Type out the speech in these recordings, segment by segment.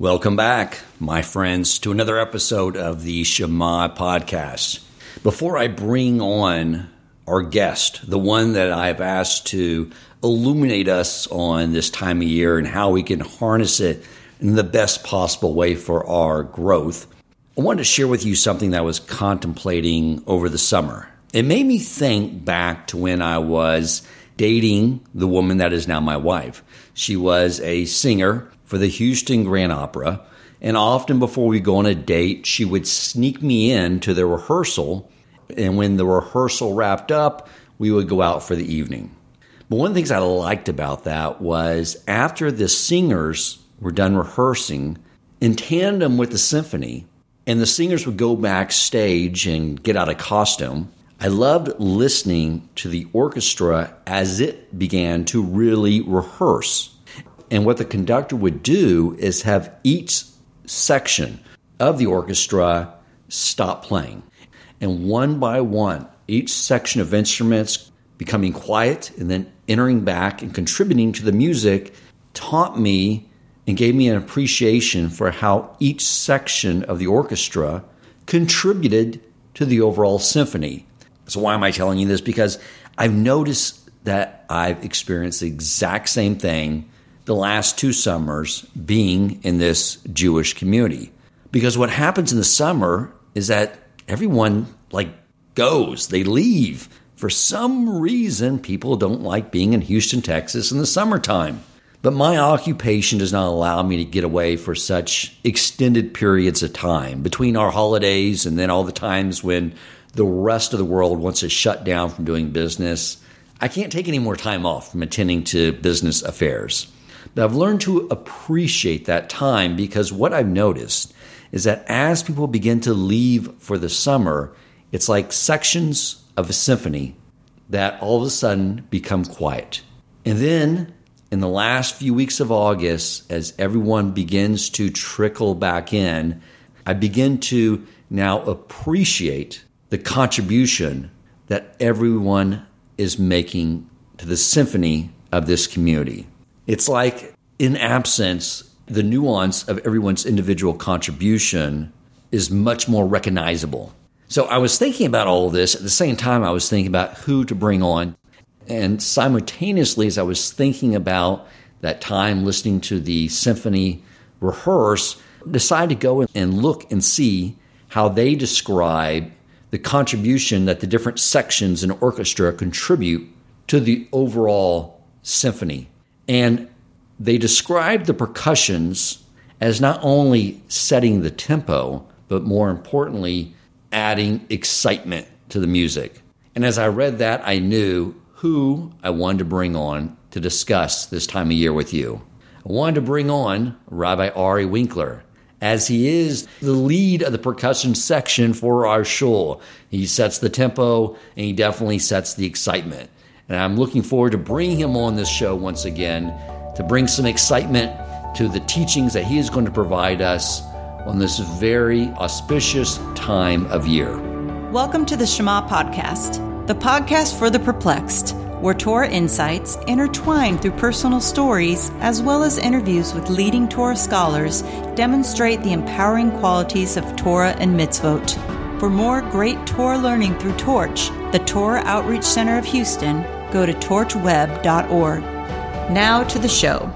Welcome back, my friends, to another episode of the Shema podcast. Before I bring on our guest, the one that I've asked to illuminate us on this time of year and how we can harness it in the best possible way for our growth, I wanted to share with you something that I was contemplating over the summer. It made me think back to when I was dating the woman that is now my wife. She was a singer for the Houston Grand Opera. And often before we go on a date, she would sneak me in to the rehearsal. And when the rehearsal wrapped up, we would go out for the evening. But one of the things I liked about that was after the singers were done rehearsing, in tandem with the symphony, and the singers would go backstage and get out of costume, I loved listening to the orchestra as it began to really rehearse. And what the conductor would do is have each section of the orchestra stop playing. And one by one, each section of instruments becoming quiet and then entering back and contributing to the music taught me and gave me an appreciation for how each section of the orchestra contributed to the overall symphony. So, why am I telling you this? Because I've noticed that I've experienced the exact same thing the last two summers being in this Jewish community. Because what happens in the summer is that everyone like goes, they leave. For some reason, people don't like being in Houston, Texas in the summertime. But my occupation does not allow me to get away for such extended periods of time between our holidays and then all the times when the rest of the world wants to shut down from doing business. I can't take any more time off from attending to business affairs. But I've learned to appreciate that time because what I've noticed is that as people begin to leave for the summer, it's like sections of a symphony that all of a sudden become quiet. And then in the last few weeks of August, as everyone begins to trickle back in, I begin to now appreciate the contribution that everyone is making to the symphony of this community. It's like, in absence, the nuance of everyone's individual contribution is much more recognizable. So I was thinking about all of this. At the same time, I was thinking about who to bring on. And simultaneously, as I was thinking about that time listening to the symphony rehearse, decided to go and look and see how they describe the contribution that the different sections in orchestra contribute to the overall symphony. And they describe the percussions as not only setting the tempo, but more importantly, adding excitement to the music. And as I read that, I knew who I wanted to bring on to discuss this time of year with you. I wanted to bring on Rabbi Ari Winkler, as he is the lead of the percussion section for our shul. He sets the tempo and he definitely sets the excitement. And I'm looking forward to bringing him on this show once again to bring some excitement to the teachings that he is going to provide us on this very auspicious time of year. Welcome to the Shema Podcast, the podcast for the perplexed, where Torah insights, intertwined through personal stories as well as interviews with leading Torah scholars, demonstrate the empowering qualities of Torah and mitzvot. For more great Torah learning through Torch, the Torah Outreach Center of Houston, go to torchweb.org. Now to the show.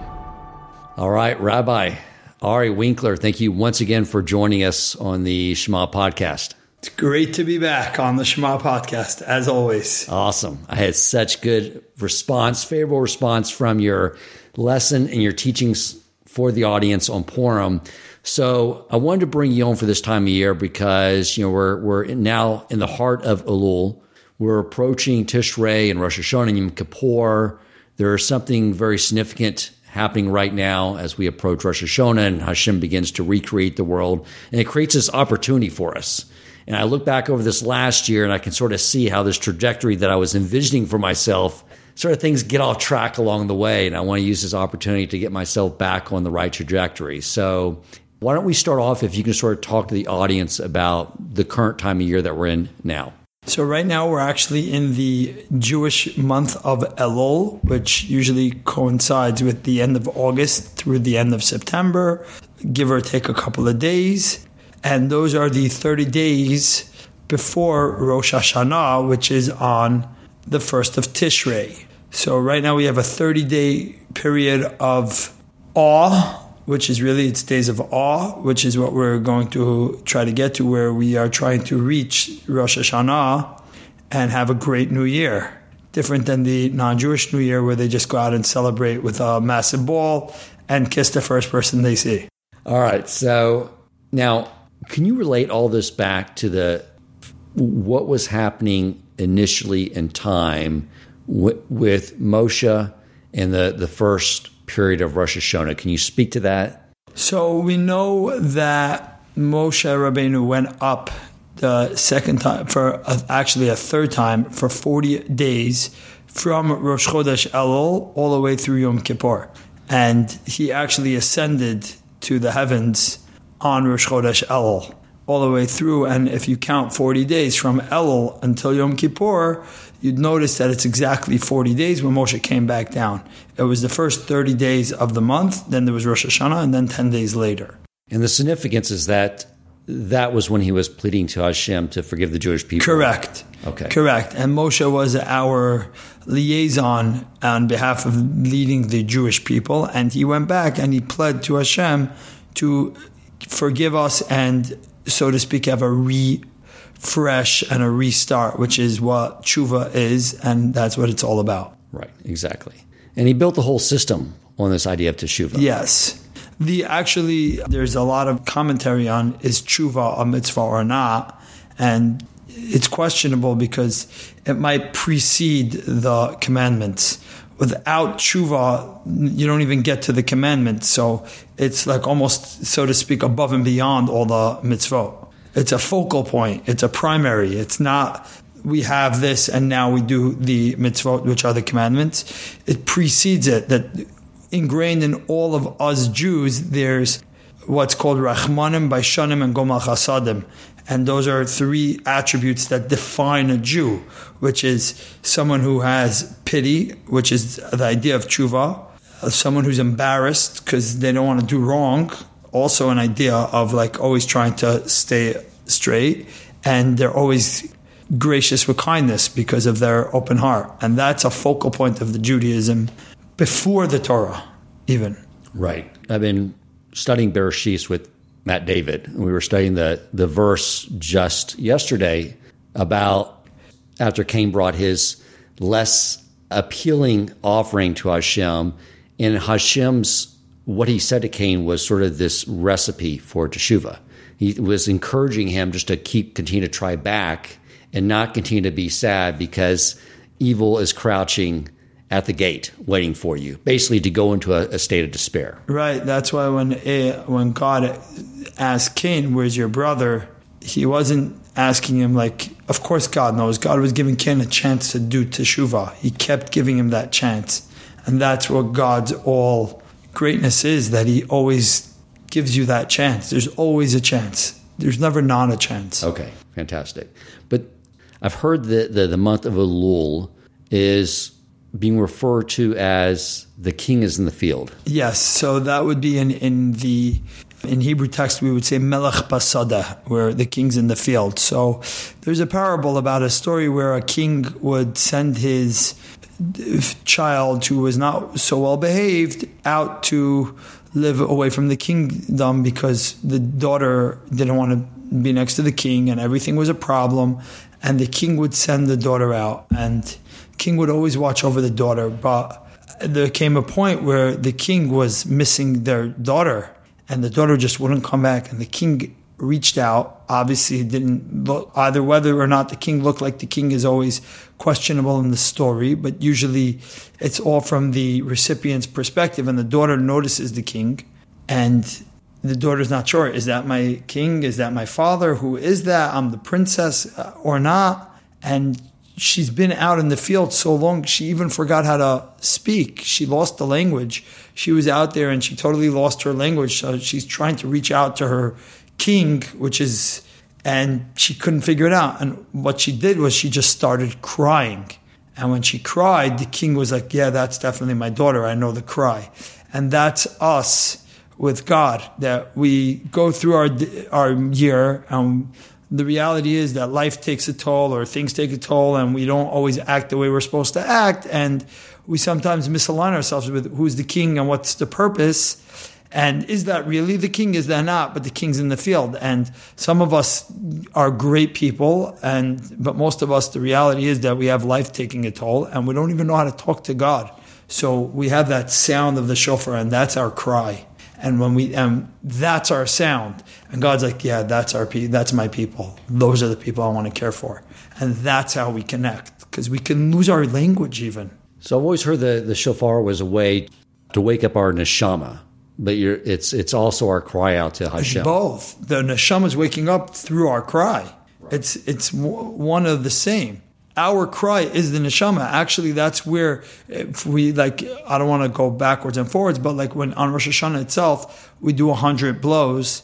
All right, Rabbi Ari Winkler, thank you once again for joining us on the Shema podcast. It's great to be back on the Shema podcast, as always. Awesome. I had such good response, favorable response from your lesson and your teachings for the audience on Purim. So I wanted to bring you on for this time of year because you know we're we're now in the heart of Elul. We're approaching Tishrei and Rosh Hashanah and Yom Kippur. There is something very significant happening right now as we approach Rosh Hashanah and Hashem begins to recreate the world. And it creates this opportunity for us. And I look back over this last year and I can sort of see how this trajectory that I was envisioning for myself, sort of things get off track along the way. And I want to use this opportunity to get myself back on the right trajectory. So why don't we start off if you can sort of talk to the audience about the current time of year that we're in now? So right now we're actually in the Jewish month of Elul, which usually coincides with the end of August through the end of September. give or take a couple of days. And those are the 30 days before Rosh Hashanah, which is on the 1st of Tishrei. So right now we have a 30 day period of awe, which is really it's days of awe, which is what we're going to try to get to, where we are trying to reach Rosh Hashanah and have a great new year. Different than the non Jewish New Year, where they just go out and celebrate with a massive ball and kiss the first person they see. All right. So now, can you relate all this back to the what was happening initially in time with, with Moshe and the, the first period of Rosh Hashanah? Can you speak to that? So we know that Moshe Rabbeinu went up the second time for a, actually a third time for 40 days from Rosh Chodesh Elul all the way through Yom Kippur. And he actually ascended to the heavens on Rosh Chodesh Elul all the way through. And if you count 40 days from Elul until Yom Kippur, you'd notice that it's exactly 40 days when Moshe came back down. It was the first 30 days of the month, then there was Rosh Hashanah, and then 10 days later. And the significance is that that was when he was pleading to Hashem to forgive the Jewish people. Correct. Okay. Correct. And Moshe was our liaison on behalf of leading the Jewish people. And he went back and he pled to Hashem to forgive us and, so to speak, have a refresh and a restart, which is what tshuva is. And that's what it's all about. Right. Exactly. And he built the whole system on this idea of teshuvah. Yes. The actually, there's a lot of commentary on is tshuva a mitzvah or not, and it's questionable because it might precede the commandments. Without tshuva, you don't even get to the commandments. So it's like almost, so to speak, above and beyond all the mitzvot. It's a focal point. It's a primary. It's not we have this and now we do the mitzvot, which are the commandments. It precedes it that ingrained in all of us Jews, there's what's called Rachmanim, Baishanim, and Gomal Chasadim. And those are three attributes that define a Jew, which is someone who has pity, which is the idea of tshuva, someone who's embarrassed because they don't want to do wrong, also an idea of like always trying to stay straight, and they're always gracious with kindness because of their open heart. And that's a focal point of the Judaism before the Torah, even. Right. I've been studying Bereshit with Matt David. And we were studying the, the verse just yesterday about after Cain brought his less appealing offering to Hashem, and Hashem's what he said to Cain was sort of this recipe for teshuva. He was encouraging him just to keep continue to try back and not continue to be sad because evil is crouching at the gate waiting for you, basically to go into a, a state of despair. Right. That's why when eh, when God asked Cain, "Where's your brother?" He wasn't asking him like, of course God knows. God was giving Cain a chance to do teshuvah. He kept giving him that chance, and that's what God's all greatness is. That He always gives you that chance. There's always a chance. There's never not a chance. Okay, fantastic. But I've heard that the, the month of Elul is being referred to as the king is in the field. Yes, so that would be in, in the in Hebrew text we would say melech basada, where the king's in the field. So there's a parable about a story where a king would send his child who was not so well behaved out to live away from the kingdom because the daughter didn't want to be next to the king and everything was a problem and the king would send the daughter out and king would always watch over the daughter, but there came a point where the king was missing their daughter, and the daughter just wouldn't come back. And the king reached out. Obviously, it didn't look either whether or not the king looked like the king is always questionable in the story, but usually it's all from the recipient's perspective. And the daughter notices the king, and the daughter's not sure is that my king? Is that my father? Who is that? I'm the princess uh, or not? And she's been out in the field so long, she even forgot how to speak. She lost the language. She was out there and she totally lost her language. So she's trying to reach out to her king, which is, and she couldn't figure it out. And what she did was she just started crying. And when she cried, the king was like, Yeah, that's definitely my daughter. I know the cry. And that's us with God that we go through our our year and the reality is that life takes a toll or things take a toll and we don't always act the way we're supposed to act and we sometimes misalign ourselves with who's the king and what's the purpose and is that really the king? Is that not? But the king's in the field. And some of us are great people and but most of us the reality is that we have life taking a toll and we don't even know how to talk to god. So we have that sound of the shofar and that's our cry. And when we and that's our sound. And god's like yeah that's our pe- that's my people. Those are the people i want to care for. And that's how we connect because we can lose our language even. So i've always heard the, the shofar was a way to wake up our neshama but it's it's also our cry out to Hashem. It's both the neshama is waking up through our cry. Right. It's it's one of the same our cry is the neshama. Actually, that's where if we like. I don't want to go backwards and forwards, but like when on Rosh Hashanah itself, we do hundred blows,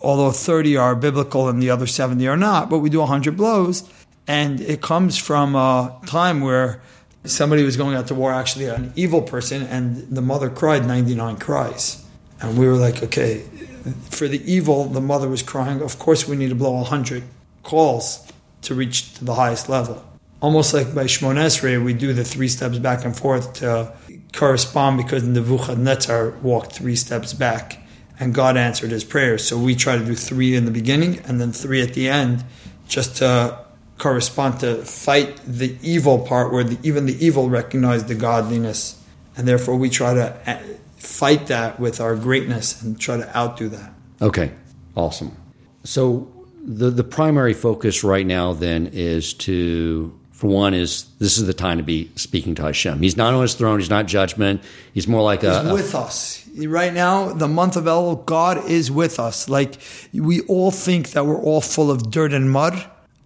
although thirty are biblical and the other seventy are not. But we do hundred blows, and it comes from a time where somebody was going out to war, actually an evil person, and the mother cried ninety nine cries, and we were like, okay, for the evil, the mother was crying. Of course, we need to blow hundred calls to reach to the highest level almost like by Shmon Esrei, we do the three steps back and forth to correspond because Nebuchadnezzar walked three steps back and God answered his prayers. So we try to do three in the beginning and then three at the end just to correspond to fight the evil part where the, even the evil recognize the godliness. And therefore we try to fight that with our greatness and try to outdo that. Okay, awesome. So the the primary focus right now then is to for one, is this is the time to be speaking to Hashem. He's not on his throne. He's not judgment. He's more like a, he's with us right now. The month of Elul, God is with us. Like we all think that we're all full of dirt and mud,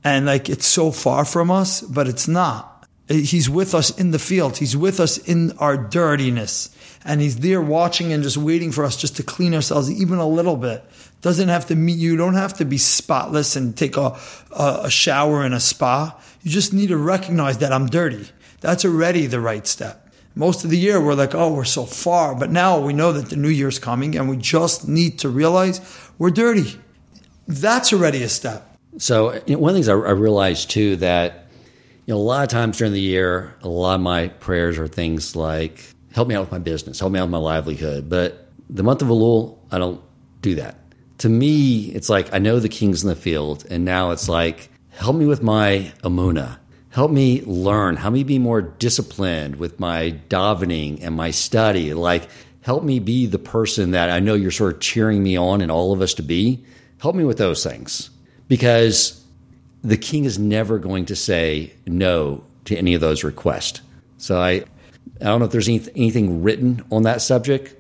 and like it's so far from us, but it's not. He's with us in the field. He's with us in our dirtiness, and he's there watching and just waiting for us just to clean ourselves even a little bit. Doesn't have to meet you. Don't have to be spotless and take a, a, a shower in a spa. You just need to recognize that i'm dirty. That's already the right step. Most of the year we're like oh we're so far. But now we know that the new year's coming and we just need to realize we're dirty. That's already a step. So you know, one of the things I, I realized too that you know a lot of times during the year a lot of my prayers are things like help me out with my business help me out with my livelihood but the month of Elul I don't do that to me, it's like I know the king's in the field, and now it's like, help me with my amuna. Help me learn. Help me be more disciplined with my davening and my study. Like, help me be the person that I know you're sort of cheering me on and all of us to be. Help me with those things. Because the king is never going to say no to any of those requests. So I, I don't know if there's anything written on that subject,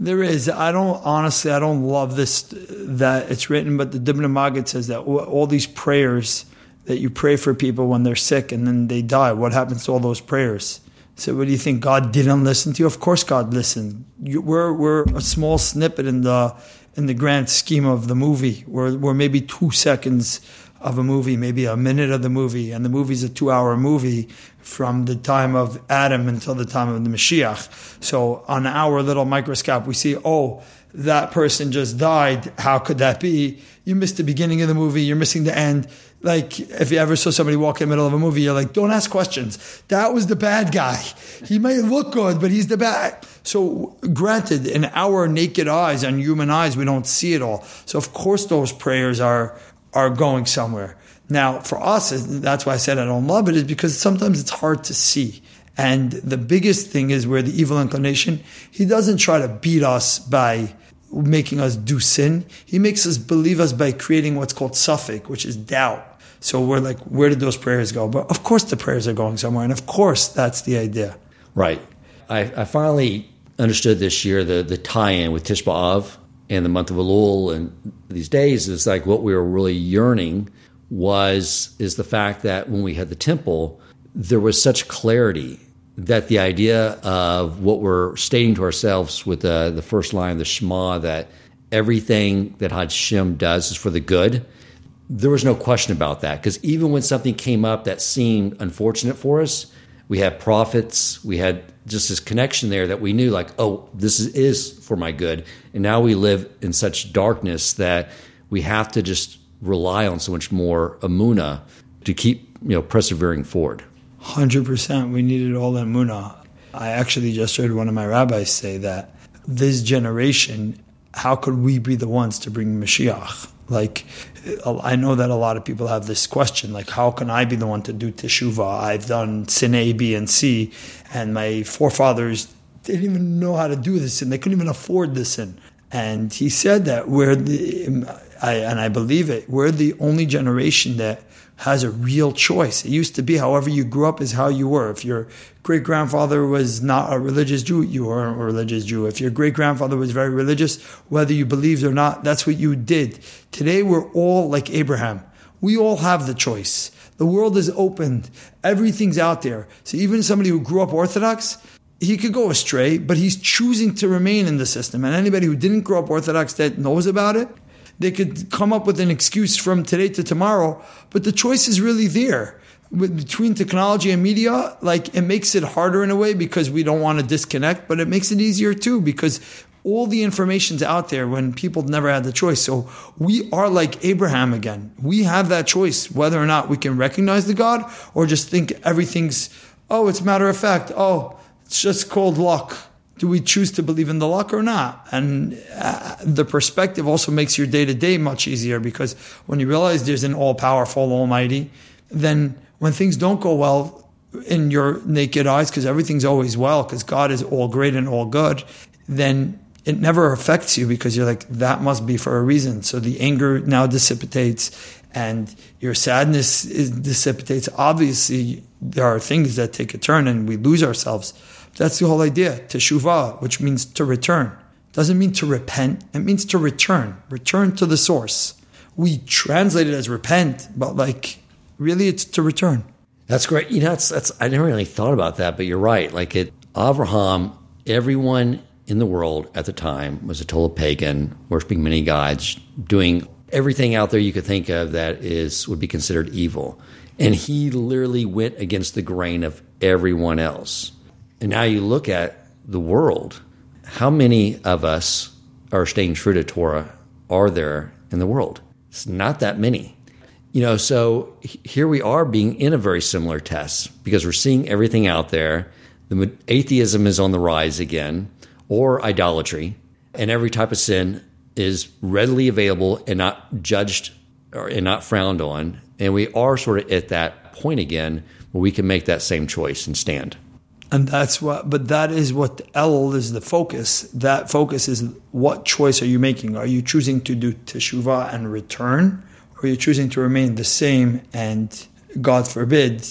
there is. I don't honestly. I don't love this that it's written, but the Dibna says that all these prayers that you pray for people when they're sick and then they die. What happens to all those prayers? So, what do you think? God didn't listen to you? Of course, God listened. You, we're we're a small snippet in the in the grand scheme of the movie. We're we're maybe two seconds of a movie, maybe a minute of the movie, and the movie's a two-hour movie from the time of Adam until the time of the Mashiach. So on our little microscope, we see, oh, that person just died. How could that be? You missed the beginning of the movie. You're missing the end. Like, if you ever saw somebody walk in the middle of a movie, you're like, don't ask questions. That was the bad guy. He may look good, but he's the bad. So, granted, in our naked eyes and human eyes, we don't see it all. So, of course, those prayers are are going somewhere. Now, for us, that's why I said I don't love it, is because sometimes it's hard to see. And the biggest thing is where the evil inclination, he doesn't try to beat us by making us do sin. He makes us believe us by creating what's called safek, which is doubt. So we're like, where did those prayers go? But of course the prayers are going somewhere. And of course that's the idea. Right. I, I finally understood this year the, the tie in with Tisha B'Av and the month of Elul and these days is like what we were really yearning was is the fact that when we had the temple, there was such clarity that the idea of what we're stating to ourselves with the, the first line of the Shema that everything that Hashem does is for the good. There was no question about that because even when something came up that seemed unfortunate for us, we had prophets, we had just this connection there that we knew, like, oh, this is, for my good. And now we live in such darkness that we have to just rely on so much more amuna to keep you know persevering forward. Hundred percent, we needed all that amuna. I actually just heard one of my rabbis say that this generation, how could we be the ones to bring Mashiach? Like, I know that a lot of people have this question, like, how can I be the one to do teshuvah? I've done sin A, B, and C, and my forefathers didn't even know how to do this, and they couldn't even afford this sin. And he said that we're the, I, and I believe it, we're the only generation that has a real choice. It used to be however you grew up is how you were. If your great grandfather was not a religious Jew, you weren't a religious Jew. If your great grandfather was very religious, whether you believed or not, that's what you did. Today we're all like Abraham. We all have the choice. The world is opened. Everything's out there. So even somebody who grew up Orthodox, he could go astray, but he's choosing to remain in the system. And anybody who didn't grow up Orthodox that knows about it, they could come up with an excuse from today to tomorrow, but the choice is really there. Between technology and media, like it makes it harder in a way because we don't want to disconnect, but it makes it easier too because all the information's out there when people never had the choice. So we are like Abraham again. We have that choice whether or not we can recognize the God or just think everything's, oh, it's matter of fact. Oh, it's just called luck do we choose to believe in the luck or not? And uh, the perspective also makes your day to day much easier because when you realize there's an all powerful Almighty, then when things don't go well in your naked eyes, because everything's always well, because God is all great and all good, then it never affects you because you're like, that must be for a reason. So the anger now dissipates and your sadness is, dissipates. Obviously, there are things that take a turn and we lose ourselves. That's the whole idea. Teshuvah, which means to return. Doesn't mean to repent, it means to return. Return to the source. We translate it as repent, but like really it's to return. That's great. You know, that's, that's I never really thought about that, but you're right. Like it Avraham, everyone in the world at the time was a total pagan, worshiping many gods, doing everything out there you could think of that is would be considered evil. And he literally went against the grain of everyone else. And now you look at the world, how many of us are staying true to Torah are there in the world? It's not that many. You know, so here we are being in a very similar test because we're seeing everything out there. The atheism is on the rise again, or idolatry, and every type of sin is readily available and not judged or, and not frowned on. And we are sort of at that point again where we can make that same choice and stand. And that's what, but that is what Elul is the focus. That focus is what choice are you making? Are you choosing to do teshuvah and return? Or are you choosing to remain the same and, God forbid,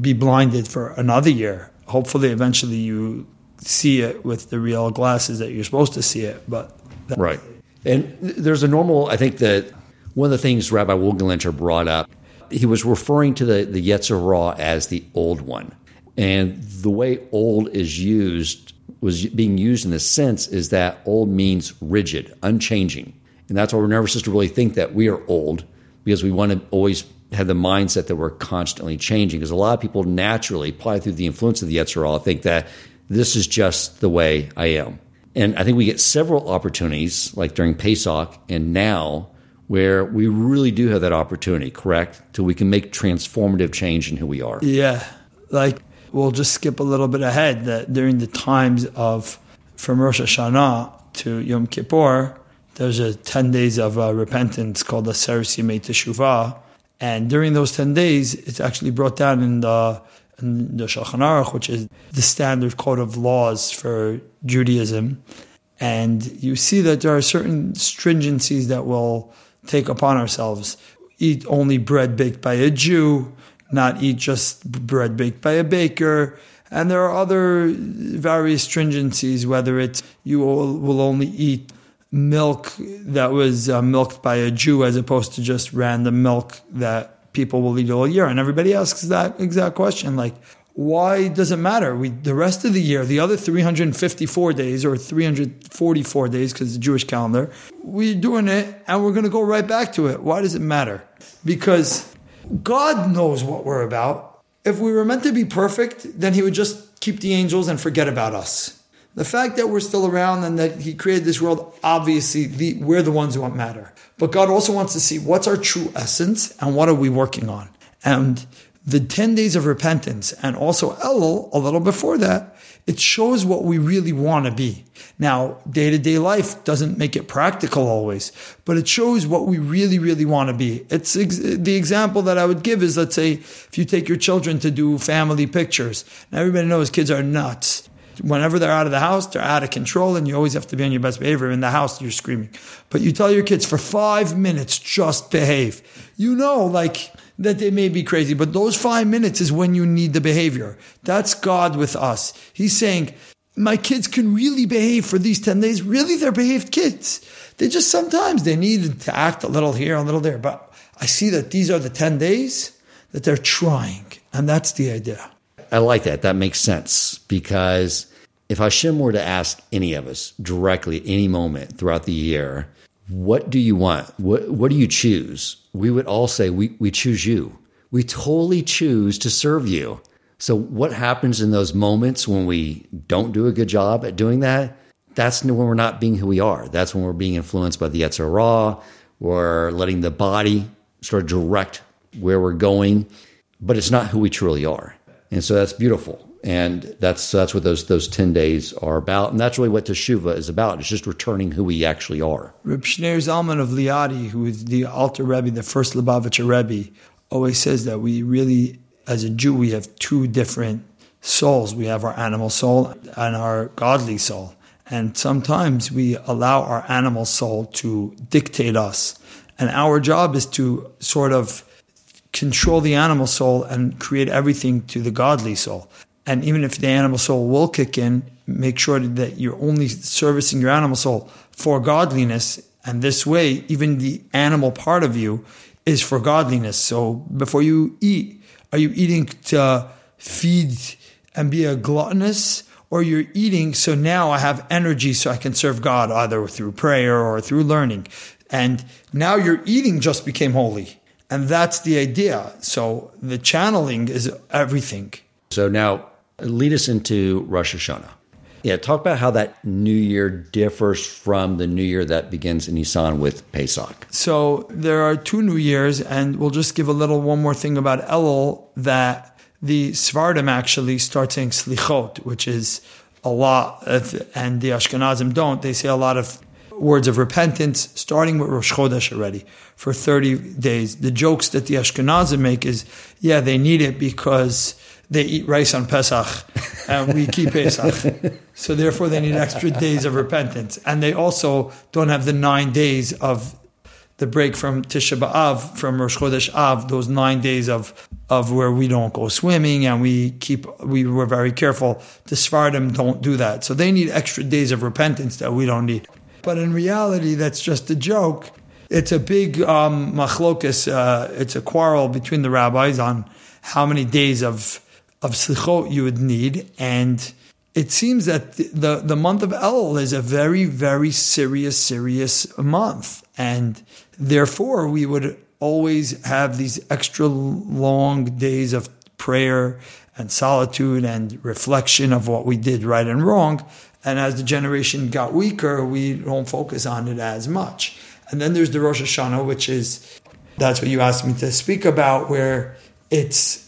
be blinded for another year? Hopefully, eventually you see it with the real glasses that you're supposed to see it. But right. And there's a normal, I think that one of the things Rabbi Wogenlenter brought up, he was referring to the, the Yetzer Hara as the old one. And the way old is used was being used in this sense is that old means rigid, unchanging. And that's why we're nervous to really think that we are old because we want to always have the mindset that we're constantly changing. Because a lot of people naturally, probably through the influence of the Yetzer Hara, think that this is just the way I am. And I think we get several opportunities, like during Pesach and now, where we really do have that opportunity, correct? Till we can make transformative change in who we are. Yeah. Like We'll just skip a little bit ahead that during the times of from Rosh Hashanah to Yom Kippur, there's a 10 days of uh, repentance called the Seres Yemei Teshuvah. And during those 10 days, it's actually brought down in the, in the Shulchan Aruch, which is the standard code of laws for Judaism. And you see that there are certain stringencies that we'll take upon ourselves. Eat only bread baked by a Jew, not eat just bread baked by a baker. And there are other various stringencies, whether it's you will only eat milk that was uh, milked by a Jew as opposed to just random milk that people will eat all year. And everybody asks that exact question, like, why does it matter? We the rest of the year, the other 354 days or 344 days because the Jewish calendar, we're doing it and we're going to go right back to it. Why does it matter? Because God knows what we're about. if we were meant to be perfect, then he would just keep the angels and forget about us. The fact that we're still around and that he created this world, obviously the, we're the ones who matter. But God also wants to see what's our true essence and what are we working on. And the 10 days of repentance and also Elul, a little before that, it shows what we really want to be. Now, day to day life doesn't make it practical always, but it shows what we really, really want to be. It's ex- the example that I would give is let's say if you take your children to do family pictures. Everybody knows kids are nuts. Whenever they're out of the house, they're out of control, and you always have to be on your best behavior. In the house, you're screaming. But you tell your kids for five minutes, just behave. You know, like, that they may be crazy, but those five minutes is when you need the behavior. That's God with us. He's saying, my kids can really behave for these 10 days. Really, they're behaved kids. They just sometimes they need to act a little here, a little there. But I see that these are the 10 days that they're trying. And that's the idea. I like that. That makes sense because if Hashem were to ask any of us directly, at any moment throughout the year, what do you want? What, what do you choose? We would all say, we, we choose you. We totally choose to serve you. So, what happens in those moments when we don't do a good job at doing that? That's when we're not being who we are. That's when we're being influenced by the Yetzer Hara. We're letting the body sort of direct where we're going, but it's not who we truly are. And so that's beautiful and that's that's what those those ten days are about, and that's really what teshuva is about. It's just returning who we actually are. Reb Shneur Zalman of Liadi, who is the Alter Rebbe, the first Lubavitcher Rebbe, always says that we really, as a Jew, we have two different souls. We have our animal soul and our godly soul, and sometimes we allow our animal soul to dictate us, and our job is to sort of control the animal soul and create everything to the godly soul. And even if the animal soul will kick in, make sure that you're only servicing your animal soul for godliness. And this way, even the animal part of you is for godliness. So before you eat, are you eating to feed and be a gluttonous? Or you're eating, so now I have energy so I can serve God either through prayer or through learning. And now your eating just became holy. And that's the idea. So the channeling is everything. So now lead us into Rosh Hashanah. Yeah, talk about how that new year differs from the new year that begins in Nisan with Pesach. So there are two new years, and we'll just give a little one more thing about Elul that the Sephardim actually start saying Slichot, which is a lot, of, and the Ashkenazim don't. They say a lot of words of repentance, starting with Rosh Chodesh already for 30 days. The jokes that the Ashkenazim make is, yeah, they need it because they eat rice on Pesach and we keep Pesach. So therefore they need extra days of repentance. And they also don't have the nine days of the break from Tisha B'Av, from Rosh Chodesh Av, those nine days of, of where we don't go swimming and we keep, we were very careful. The Sephardim don't do that. So they need extra days of repentance that we don't need. But in reality, that's just a joke. It's a big um, machlokas, uh, it's a quarrel between the rabbis on how many days of of slichot you would need. And it seems that the, the month of Elul is a very, very serious, serious month. And therefore, we would always have these extra long days of prayer and solitude and reflection of what we did right and wrong. And as the generation got weaker, we don't focus on it as much. And then there's the Rosh Hashanah, which is that's what you asked me to speak about, where it's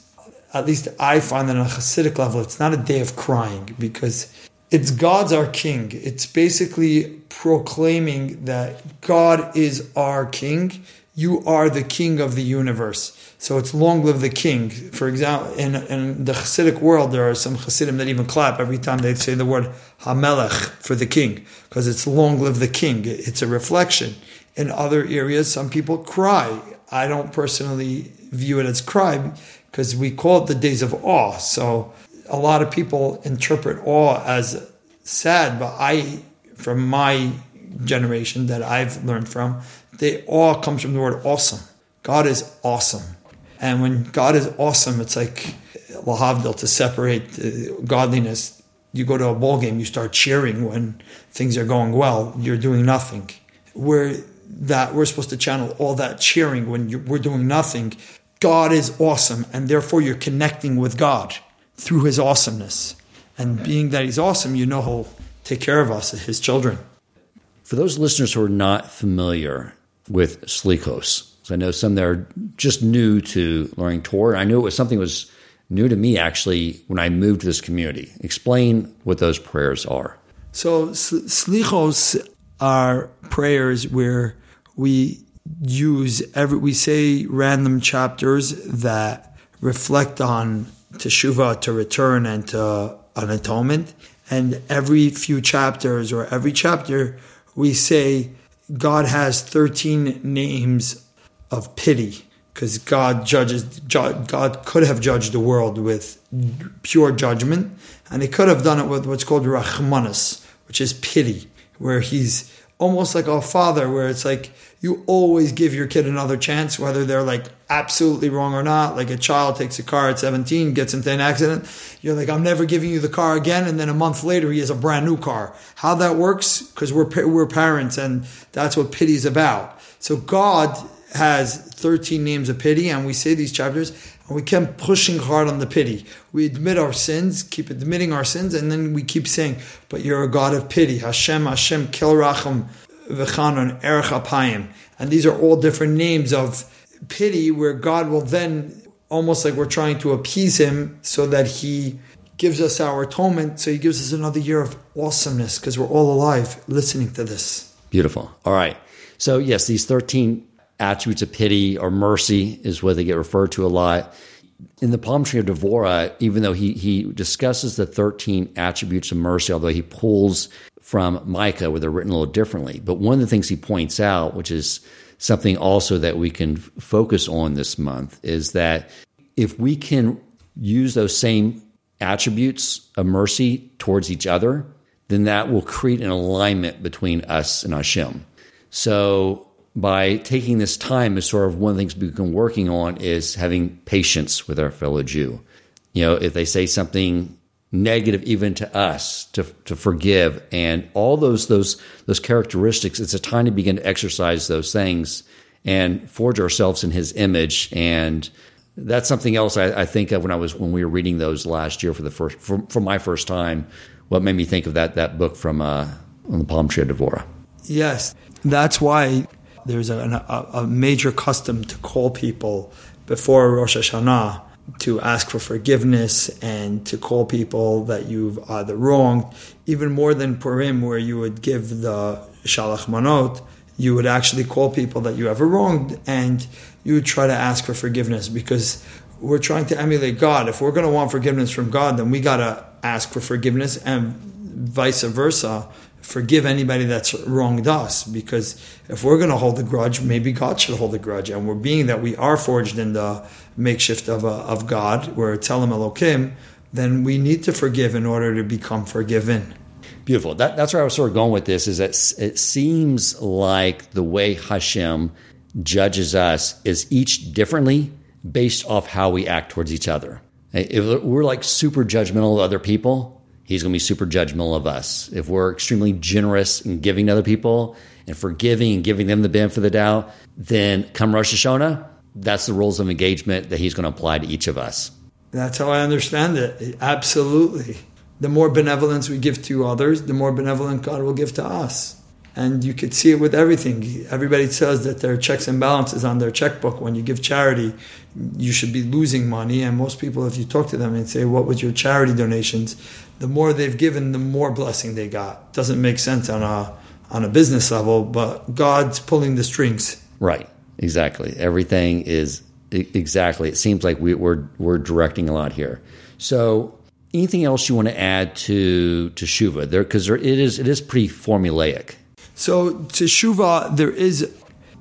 at least I find that on a Hasidic level, it's not a day of crying because it's God's our king. It's basically proclaiming that God is our king. You are the king of the universe. So it's long live the king. For example, in, in the Hasidic world, there are some Hasidim that even clap every time they say the word Hamelech for the king, because it's long live the king. It's a reflection. In other areas, some people cry. I don't personally view it as crime because we call it the days of awe. So a lot of people interpret awe as sad, but I, from my generation that I've learned from, the awe comes from the word awesome. God is awesome. And when God is awesome, it's like lahavdil to separate godliness. You go to a ball game, you start cheering when things are going well. You're doing nothing. We're that we're supposed to channel all that cheering when we're doing nothing God is awesome, and therefore you're connecting with God through His awesomeness. And being that He's awesome, you know He'll take care of us, His children. For those listeners who are not familiar with Slichos, so I know some that are just new to learning Torah. I knew it was something that was new to me actually when I moved to this community. Explain what those prayers are. So Slichos are prayers where we use every we say random chapters that reflect on teshuva to return and to an atonement. And every few chapters or every chapter we say god has 13 names of pity because god judges god could have judged the world with pure judgment. And he could have done it with what's called rachmanis which is pity where he's almost like a father where it's like you always give your kid another chance, whether they're like absolutely wrong or not. Like a child takes a car at 17, gets into an accident. You're like, I'm never giving you the car again. And then a month later, he has a brand new car. How that works? Because we're, we're parents and that's what pity is about. So God has 13 names of pity and we say these chapters and we keep pushing hard on the pity. We admit our sins, keep admitting our sins, and then we keep saying, but you're a God of pity. Hashem, Hashem, Kel Racham, Erech Apayim. And these are all different names of pity where God will then, almost like we're trying to appease Him so that He gives us our atonement. So He gives us another year of awesomeness because we're all alive listening to this. Beautiful. All right. So, yes, these 13 attributes of pity or mercy is what they get referred to a lot. In the Palm Tree of Devorah, even though he, he discusses the 13 attributes of mercy, although he pulls from Micah, where they're written a little differently. But one of the things he points out, which is something also that we can focus on this month, is that if we can use those same attributes of mercy towards each other, then that will create an alignment between us and Hashem. So by taking this time as sort of one of the things we've been working on is having patience with our fellow Jew. You know, if they say something negative even to us to, to forgive and all those those those characteristics it's a time to begin to exercise those things and forge ourselves in his image. And that's something else I, I think of when I was when we were reading those last year for the first for, for my first time what made me think of that that book from uh, on the palm tree of Devorah. Yes. That's why there's a, a, a major custom to call people before Rosh Hashanah to ask for forgiveness and to call people that you've either wronged, even more than Purim, where you would give the Shalach Manot, you would actually call people that you ever wronged and you would try to ask for forgiveness because we're trying to emulate God. If we're going to want forgiveness from God, then we got to ask for forgiveness and vice versa forgive anybody that's wronged us because if we're going to hold a grudge, maybe God should hold a grudge. And we're being that we are forged in the makeshift of, uh, of God, we're Tzelem Elokim, then we need to forgive in order to become forgiven. Beautiful. That, that's where I was sort of going with this. Is that it seems like the way Hashem judges us is each differently based off how we act towards each other. If we're like super judgmental of other people, he's going to be super judgmental of us. If we're extremely generous and giving to other people and forgiving and giving them the benefit of the doubt, then come Rosh Hashanah, that's the rules of engagement that he's going to apply to each of us. That's how I understand it. Absolutely. The more benevolence we give to others, the more benevolent God will give to us. And you could see it with everything. Everybody says that there are checks and balances on their checkbook. When you give charity, you should be losing money. And most people, if you talk to them and say, What was your charity donations? The more they've given, the more blessing they got. Doesn't make sense on a on a business level, but God's pulling the strings. Right. Exactly. Everything is exactly. It seems like we, we're we're directing a lot here. So, anything else you want to add to teshuva there? Because it is it is pretty formulaic. So teshuva, there is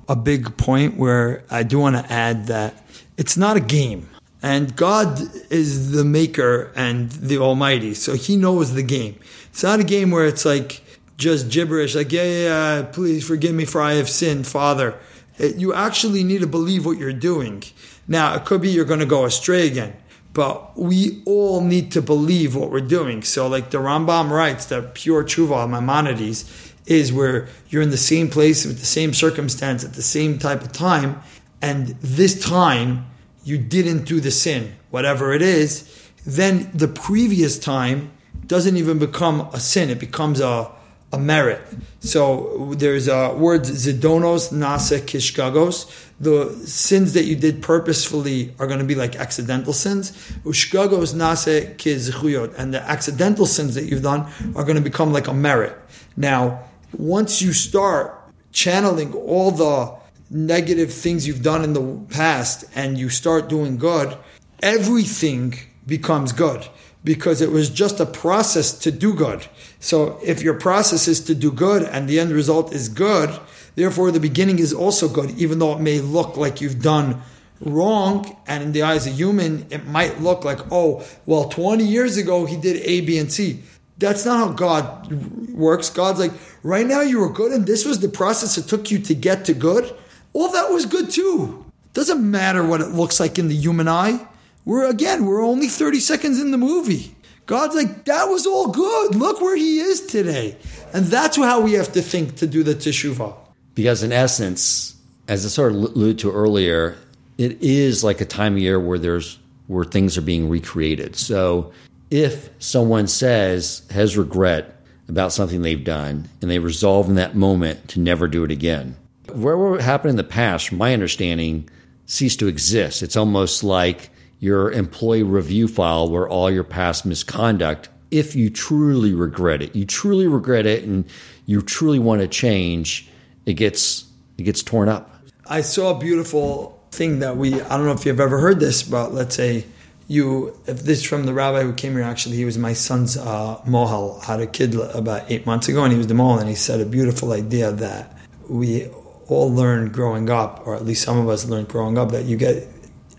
a big point where I do want to add that it's not a game. And God is the maker and the Almighty, so He knows the game. It's not a game where it's like just gibberish, like, yeah, yeah, yeah please forgive me for I have sinned, Father. It, you actually need to believe what you're doing. Now, it could be you're going to go astray again, but we all need to believe what we're doing. So, like the Rambam writes, that pure tshuva, Maimonides, is where you're in the same place with the same circumstance at the same type of time, and this time you didn't do the sin, whatever it is, then the previous time doesn't even become a sin. It becomes a, a merit. So there's uh, a word zidonos nase kishgagos. The sins that you did purposefully are going to be like accidental sins. Ushgagos nase kizchuyot. And the accidental sins that you've done are going to become like a merit. Now, once you start channeling all the negative things you've done in the past and you start doing good, everything becomes good because it was just a process to do good. So if your process is to do good and the end result is good, therefore the beginning is also good, even though it may look like you've done wrong. And in the eyes of human, it might look like, oh, well, 20 years ago he did A, B, and C. That's not how God works. God's like, right now you were good, and this was the process it took you to get to good. All that was good too. Doesn't matter what it looks like in the human eye. We're again, we're only 30 seconds in the movie. God's like, that was all good. Look where he is today. And that's how we have to think to do the teshuva. Because in essence, as I sort of alluded to earlier, it is like a time of year where there's where things are being recreated. So if someone says has regret about something they've done and they resolve in that moment to never do it again, whatever happened in the past, from my understanding, ceased to exist. It's almost like your employee review file where all your past misconduct, if you truly regret it, you truly regret it and you truly want to change, it gets it gets torn up. I saw a beautiful thing that we I don't know if you've ever heard this, but let's say you if this from the rabbi who came here actually he was my son's uh, mohel had a kid about eight months ago and he was the mohel and he said a beautiful idea that we all learned growing up or at least some of us learned growing up that you get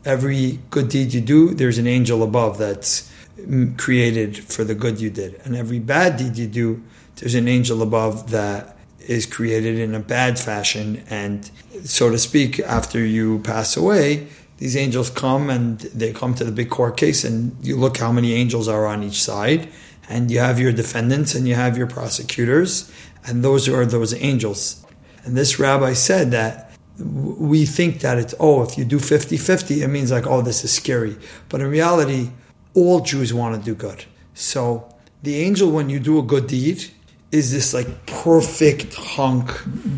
every good deed you do, there's an angel above that's created for the good you did. And every bad deed you do, there's an angel above that is created in a bad fashion. And so to speak, after you pass away, these angels come and they come to the big court case, and you look how many angels are on each side. And you have your defendants and you have your prosecutors, and those are those angels. And this rabbi said that we think that it's, oh, if you do 50 50, it means like, oh, this is scary. But in reality, all Jews want to do good. So the angel, when you do a good deed, is this like perfect hunk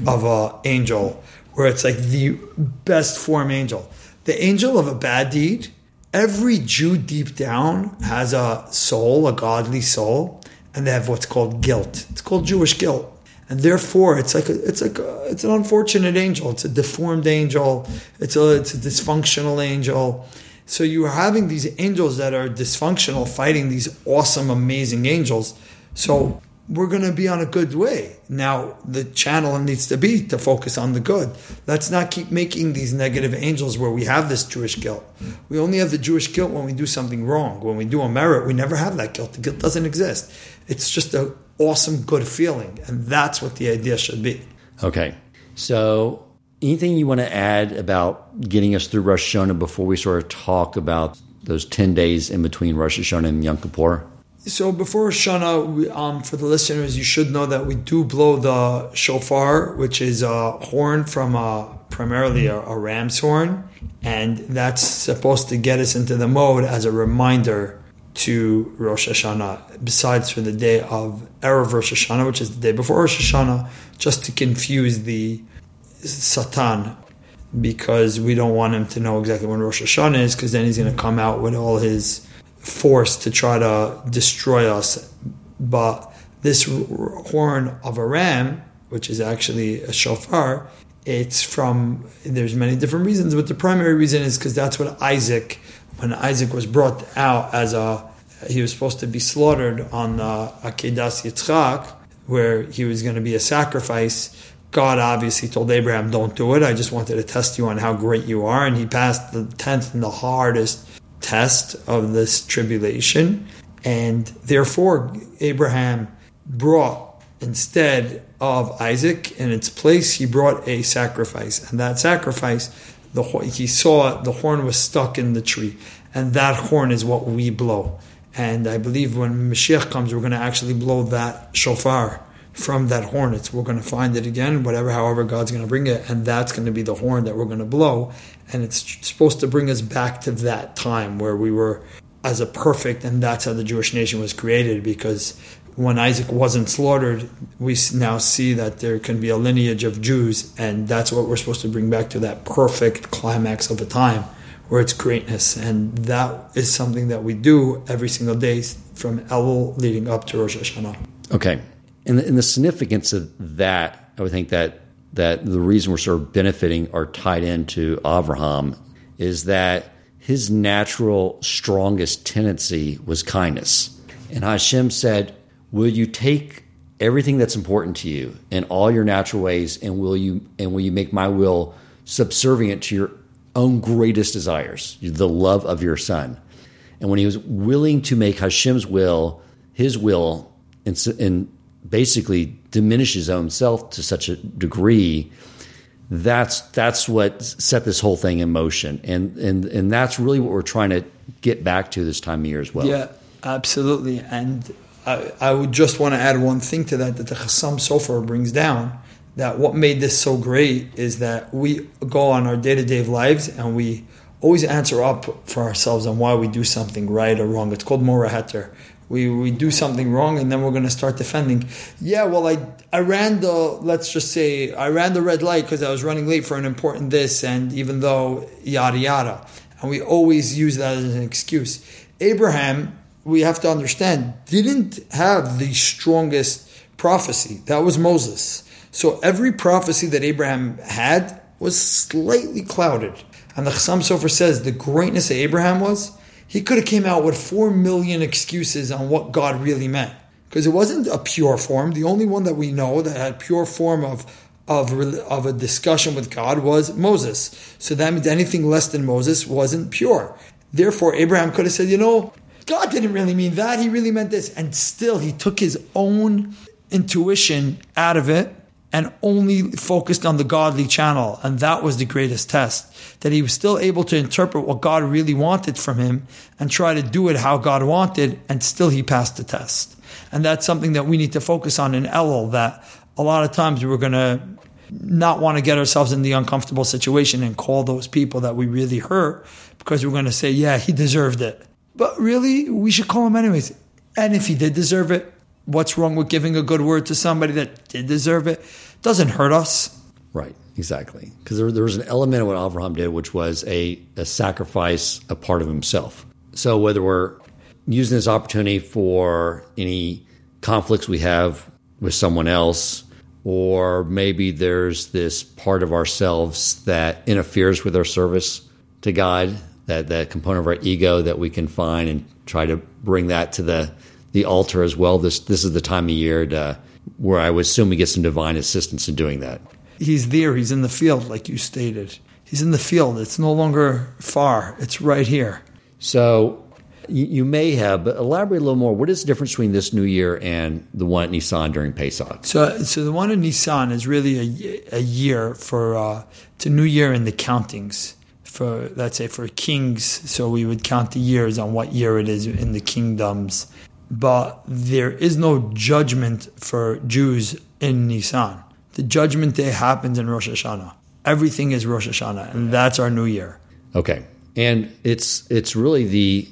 of a angel where it's like the best form angel. The angel of a bad deed, every Jew deep down has a soul, a godly soul, and they have what's called guilt. It's called Jewish guilt and therefore it's like a, it's like a, it's an unfortunate angel. It's a deformed angel. It's a it's a dysfunctional angel. So you are having these angels that are dysfunctional fighting these awesome, amazing angels. So we're going to be on a good way. Now the channel needs to be to focus on the good. Let's not keep making these negative angels where we have this Jewish guilt. We only have the Jewish guilt when we do something wrong. When we do a merit, we never have that guilt. The guilt doesn't exist. It's just a awesome, good feeling. And that's what the idea should be. Okay. So, anything you want to add about getting us through Rosh Hashanah before we sort of talk about those 10 days in between Rosh Hashanah and Yom Kippur? So, before Rosh Hashanah, um, for the listeners, you should know that we do blow the shofar, which is a horn from a, primarily a, a ram's horn. And that's supposed to get us into the mode as a reminder to Rosh Hashanah, besides for the day of Erev Rosh Hashanah, which is the day before Rosh Hashanah, just to confuse the Satan, because we don't want him to know exactly when Rosh Hashanah is, because then he's going to come out with all his force to try to destroy us. But this horn of a ram, which is actually a shofar, it's from, there's many different reasons, but the primary reason is because that's what Isaac when Isaac was brought out as a, he was supposed to be slaughtered on the Akedas Yitzchak, where he was going to be a sacrifice. God obviously told Abraham, "Don't do it. I just wanted to test you on how great you are." And he passed the tenth and the hardest test of this tribulation, and therefore Abraham brought instead of Isaac in its place, he brought a sacrifice, and that sacrifice the he saw the horn was stuck in the tree, and that horn is what we blow. And I believe when Mashiach comes, we're going to actually blow that shofar from that horn. It's we're going to find it again, whatever, however God's going to bring it, and that's going to be the horn that we're going to blow, and it's supposed to bring us back to that time where we were as a perfect, and that's how the Jewish nation was created. Because when Isaac wasn't slaughtered, we now see that there can be a lineage of Jews, and that's what we're supposed to bring back to that perfect climax of a time where it's greatness, and that is something that we do every single day from Elul leading up to Rosh Hashanah. Okay, and the, and the significance of that, I would think that that the reason we're sort of benefiting are tied into Avraham is that his natural strongest tendency was kindness, and Hashem said, "Will you take everything that's important to you in all your natural ways, and will you and will you make my will subservient to your own greatest desires, the love of your son?" And when he was willing to make Hashem's will his will, and basically diminish his own self to such a degree that's that's what set this whole thing in motion. And and and that's really what we're trying to get back to this time of year as well. Yeah absolutely. And i, I would just want to add one thing to that that the Chassam Sofer brings down that what made this so great is that we go on our day-to-day lives and we always answer up for ourselves on why we do something right or wrong. It's called mora heter we, we do something wrong and then we're going to start defending. Yeah, well, I, I ran the, let's just say, I ran the red light because I was running late for an important this, and even though yada yada. And we always use that as an excuse. Abraham, we have to understand, didn't have the strongest prophecy. That was Moses. So every prophecy that Abraham had was slightly clouded. And the Chassam Sofer says the greatness of Abraham was he could have came out with four million excuses on what God really meant because it wasn't a pure form. The only one that we know that had pure form of of of a discussion with God was Moses. So that means anything less than Moses wasn't pure. Therefore, Abraham could have said, you know, God didn't really mean that. He really meant this, and still he took his own intuition out of it and only focused on the godly channel. And that was the greatest test that he was still able to interpret what God really wanted from him and try to do it how God wanted. And still he passed the test. And that's something that we need to focus on in Elul that a lot of times we're going to not want to get ourselves in the uncomfortable situation and call those people that we really hurt because we're going to say, yeah, he deserved it. But really, we should call him anyways. And if he did deserve it, what's wrong with giving a good word to somebody that did deserve it? Doesn't hurt us. Right, exactly. Because there, there was an element of what Avraham did, which was a, a sacrifice, a part of himself. So whether we're using this opportunity for any conflicts we have with someone else, or maybe there's this part of ourselves that interferes with our service to God, that, that component of our ego that we can find and try to bring that to the the altar as well. This this is the time of year to, where I would assume we get some divine assistance in doing that. He's there. He's in the field, like you stated. He's in the field. It's no longer far. It's right here. So you, you may have, but elaborate a little more. What is the difference between this New Year and the one at Nissan during Pesach? So, so the one at Nissan is really a, a year for uh, it's a New Year in the countings for let's say for kings. So we would count the years on what year it is in the kingdoms but there is no judgment for Jews in Nisan. The judgment day happens in Rosh Hashanah. Everything is Rosh Hashanah, and that's our new year. Okay, and it's it's really the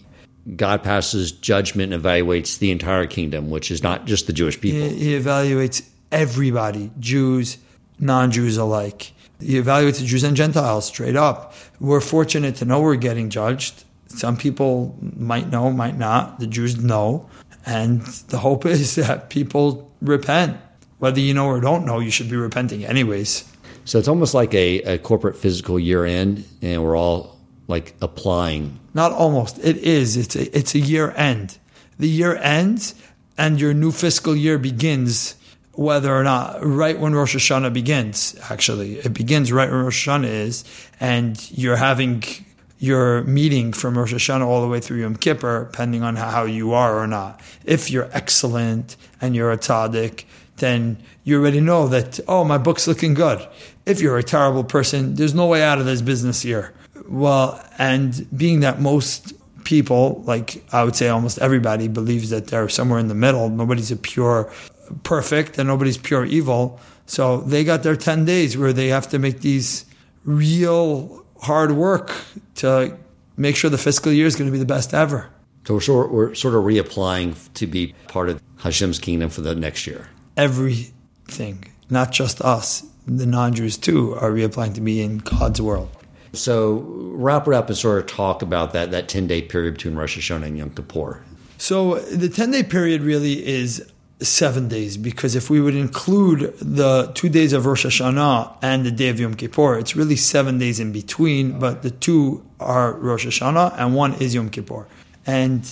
God passes judgment and evaluates the entire kingdom, which is not just the Jewish people. He, he evaluates everybody, Jews, non-Jews alike. He evaluates the Jews and Gentiles straight up. We're fortunate to know we're getting judged. Some people might know, might not. The Jews know. And the hope is that people repent. Whether you know or don't know, you should be repenting anyways. So it's almost like a, a corporate physical year end, and we're all like applying. Not almost. It is. It's a, it's a year end. The year ends, and your new fiscal year begins. Whether or not right when Rosh Hashanah begins, actually, it begins right when Rosh Hashanah is, and you're having your meeting from Rosh Hashanah all the way through Yom Kippur, depending on how you are or not. If you're excellent and you're a tzaddik, then you already know that, oh, my book's looking good. If you're a terrible person, there's no way out of this business here. Well, and being that most people, like I would say almost everybody, believes that they're somewhere in the middle, nobody's a pure perfect and nobody's pure evil. So they got their 10 days where they have to make these real hard work to make sure the fiscal year is going to be the best ever. So we're sort, we're sort of reapplying to be part of Hashem's kingdom for the next year. Everything, not just us, the non Jews too, are reapplying to be in God's world. So wrap it up and sort of talk about that, that 10 day period between Rosh Hashanah and Yom Kippur. So the 10 day period really is seven days because if we would include the two days of Rosh Hashanah and the day of Yom Kippur, it's really seven days in between, but the two are Rosh Hashanah and one is Yom Kippur. And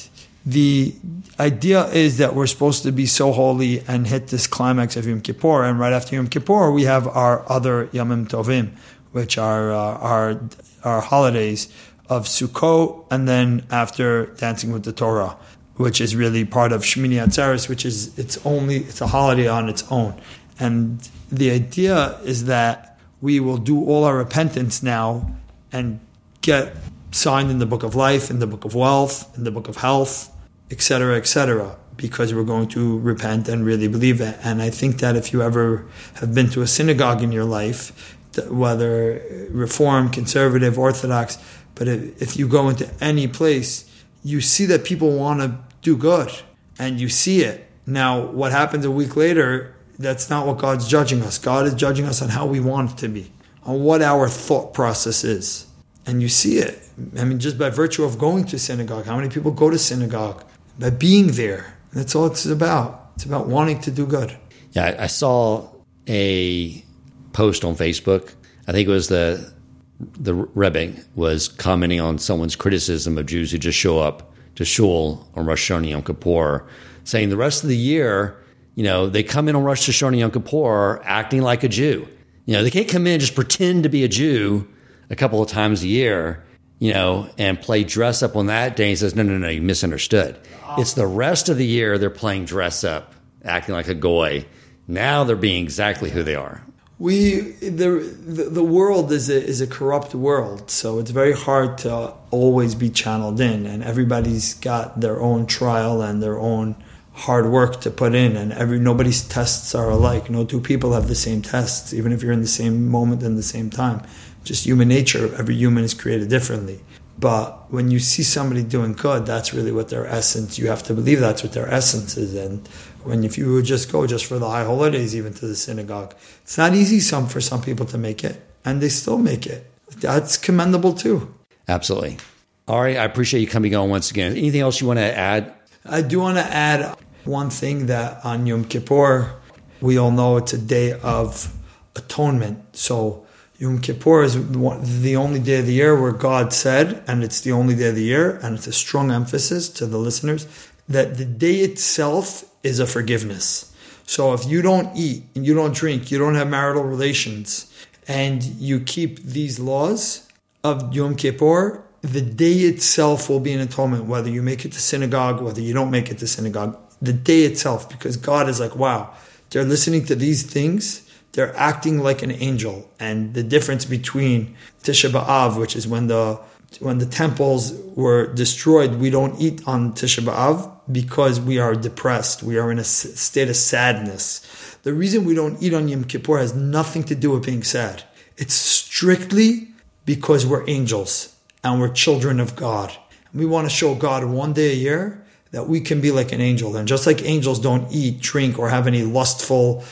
the idea is that we're supposed to be so holy and hit this climax of Yom Kippur, and right after Yom Kippur, we have our other Yamim Tovim, which are uh, our, our holidays of Sukkot, and then after Dancing with the Torah which is really part of Shmini Atzeres, which is it's only it's a holiday on its own. And the idea is that we will do all our repentance now and get signed in the book of life, in the book of wealth, in the book of health, etc., etc., because we're going to repent and really believe it. And I think that if you ever have been to a synagogue in your life, whether Reform, Conservative, Orthodox, but if you go into any place, you see that people want to do good and you see it. Now, what happens a week later, that's not what God's judging us. God is judging us on how we want it to be, on what our thought process is. And you see it. I mean, just by virtue of going to synagogue, how many people go to synagogue? By being there. That's all it's about. It's about wanting to do good. Yeah, I saw a post on Facebook. I think it was the the Rebbe was commenting on someone's criticism of Jews who just show up to shul on Rosh Hashanah Yom Kippur, saying the rest of the year, you know, they come in on Rosh Hashanah Yom Kippur acting like a Jew. You know, they can't come in and just pretend to be a Jew a couple of times a year, you know, and play dress up on that day. He says, no, no, no, you misunderstood. It's the rest of the year they're playing dress up, acting like a goy. Now they're being exactly who they are we the, the, world is a is a corrupt world, so it's very hard to always be channeled in, and everybody's got their own trial and their own hard work to put in, and every nobody's tests are alike. No two people have the same tests, even if you're in the same moment and the same time. Just human nature. Every human is created differently. But when you see somebody doing good, that's really what their essence. You have to believe that's what their essence is, and when if you would just go just for the high holidays, even to the synagogue, it's not easy some for some people to make it, and they still make it. That's commendable too. Absolutely. Ari, I appreciate you coming on once again. Anything else you want to add? I do want to add one thing that on Yom Kippur, we all know it's a day of atonement. So Yom Kippur is the only day of the year where God said, and it's the only day of the year, and it's a strong emphasis to the listeners, that the day itself is a forgiveness. So if you don't eat and you don't drink, you don't have marital relations, and you keep these laws of Yom Kippur, the day itself will be an atonement, whether you make it to synagogue, whether you don't make it to synagogue. The day itself, because God is like, wow, they're listening to these things, they're acting like an angel. And the difference between Tisha B'Av, which is when the when the temples were destroyed, we don't eat on Tisha B'Av because we are depressed. We are in a state of sadness. The reason we don't eat on Yom Kippur has nothing to do with being sad. It's strictly because we're angels and we're children of God. We want to show God one day a year that we can be like an angel. And just like angels don't eat, drink, or have any lustful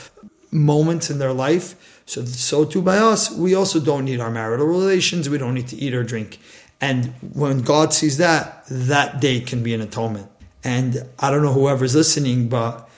moments in their life, so, so too by us, we also don't need our marital relations. We don't need to eat or drink. And when God sees that, that day can be an atonement. And I don't know whoever's listening, but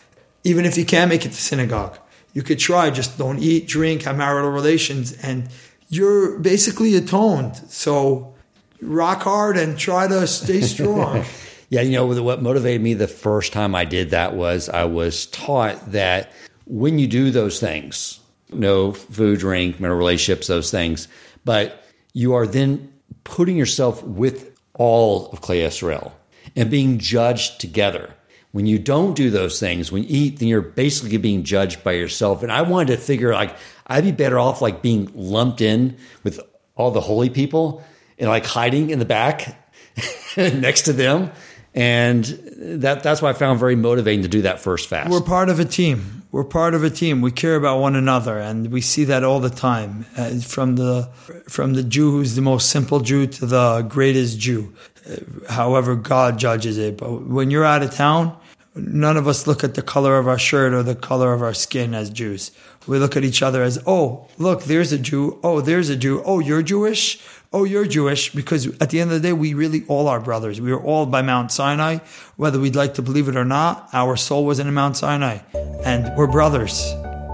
even if you can't make it to synagogue, you could try. Just don't eat, drink, have marital relations, and you're basically atoned. So rock hard and try to stay strong. yeah, you know what motivated me the first time I did that was I was taught that when you do those things, no food, drink, marital relationships, those things, but you are then putting yourself with all of Klal Yisrael and being judged together. When you don't do those things, when you eat, then you're basically being judged by yourself. And I wanted to figure like I'd be better off like being lumped in with all the holy people and like hiding in the back next to them. And that that's why I found very motivating to do that first fast. We're part of a team. We're part of a team. We care about one another, and we see that all the time. Uh, from the from the Jew who's the most simple Jew to the greatest Jew, uh, however God judges it. But when you're out of town, none of us look at the color of our shirt or the color of our skin as Jews. We look at each other as, oh, look, there's a Jew. Oh, there's a Jew. Oh, you're Jewish. Oh, you're Jewish. Because at the end of the day, we really all are brothers. We are all by Mount Sinai. Whether we'd like to believe it or not, our soul was in Mount Sinai. And we're brothers.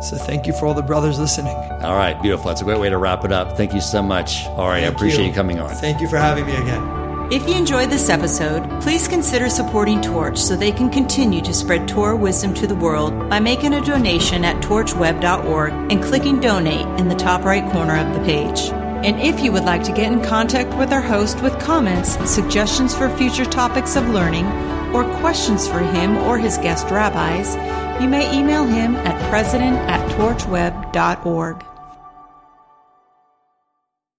So thank you for all the brothers listening. All right, beautiful. That's a great way to wrap it up. Thank you so much. All right, thank I appreciate you. you coming on. Thank you for having me again. If you enjoyed this episode, please consider supporting Torch so they can continue to spread Torah wisdom to the world by making a donation at torchweb.org and clicking donate in the top right corner of the page. And if you would like to get in contact with our host with comments, suggestions for future topics of learning, or questions for him or his guest rabbis, you may email him at president at torchweb.org.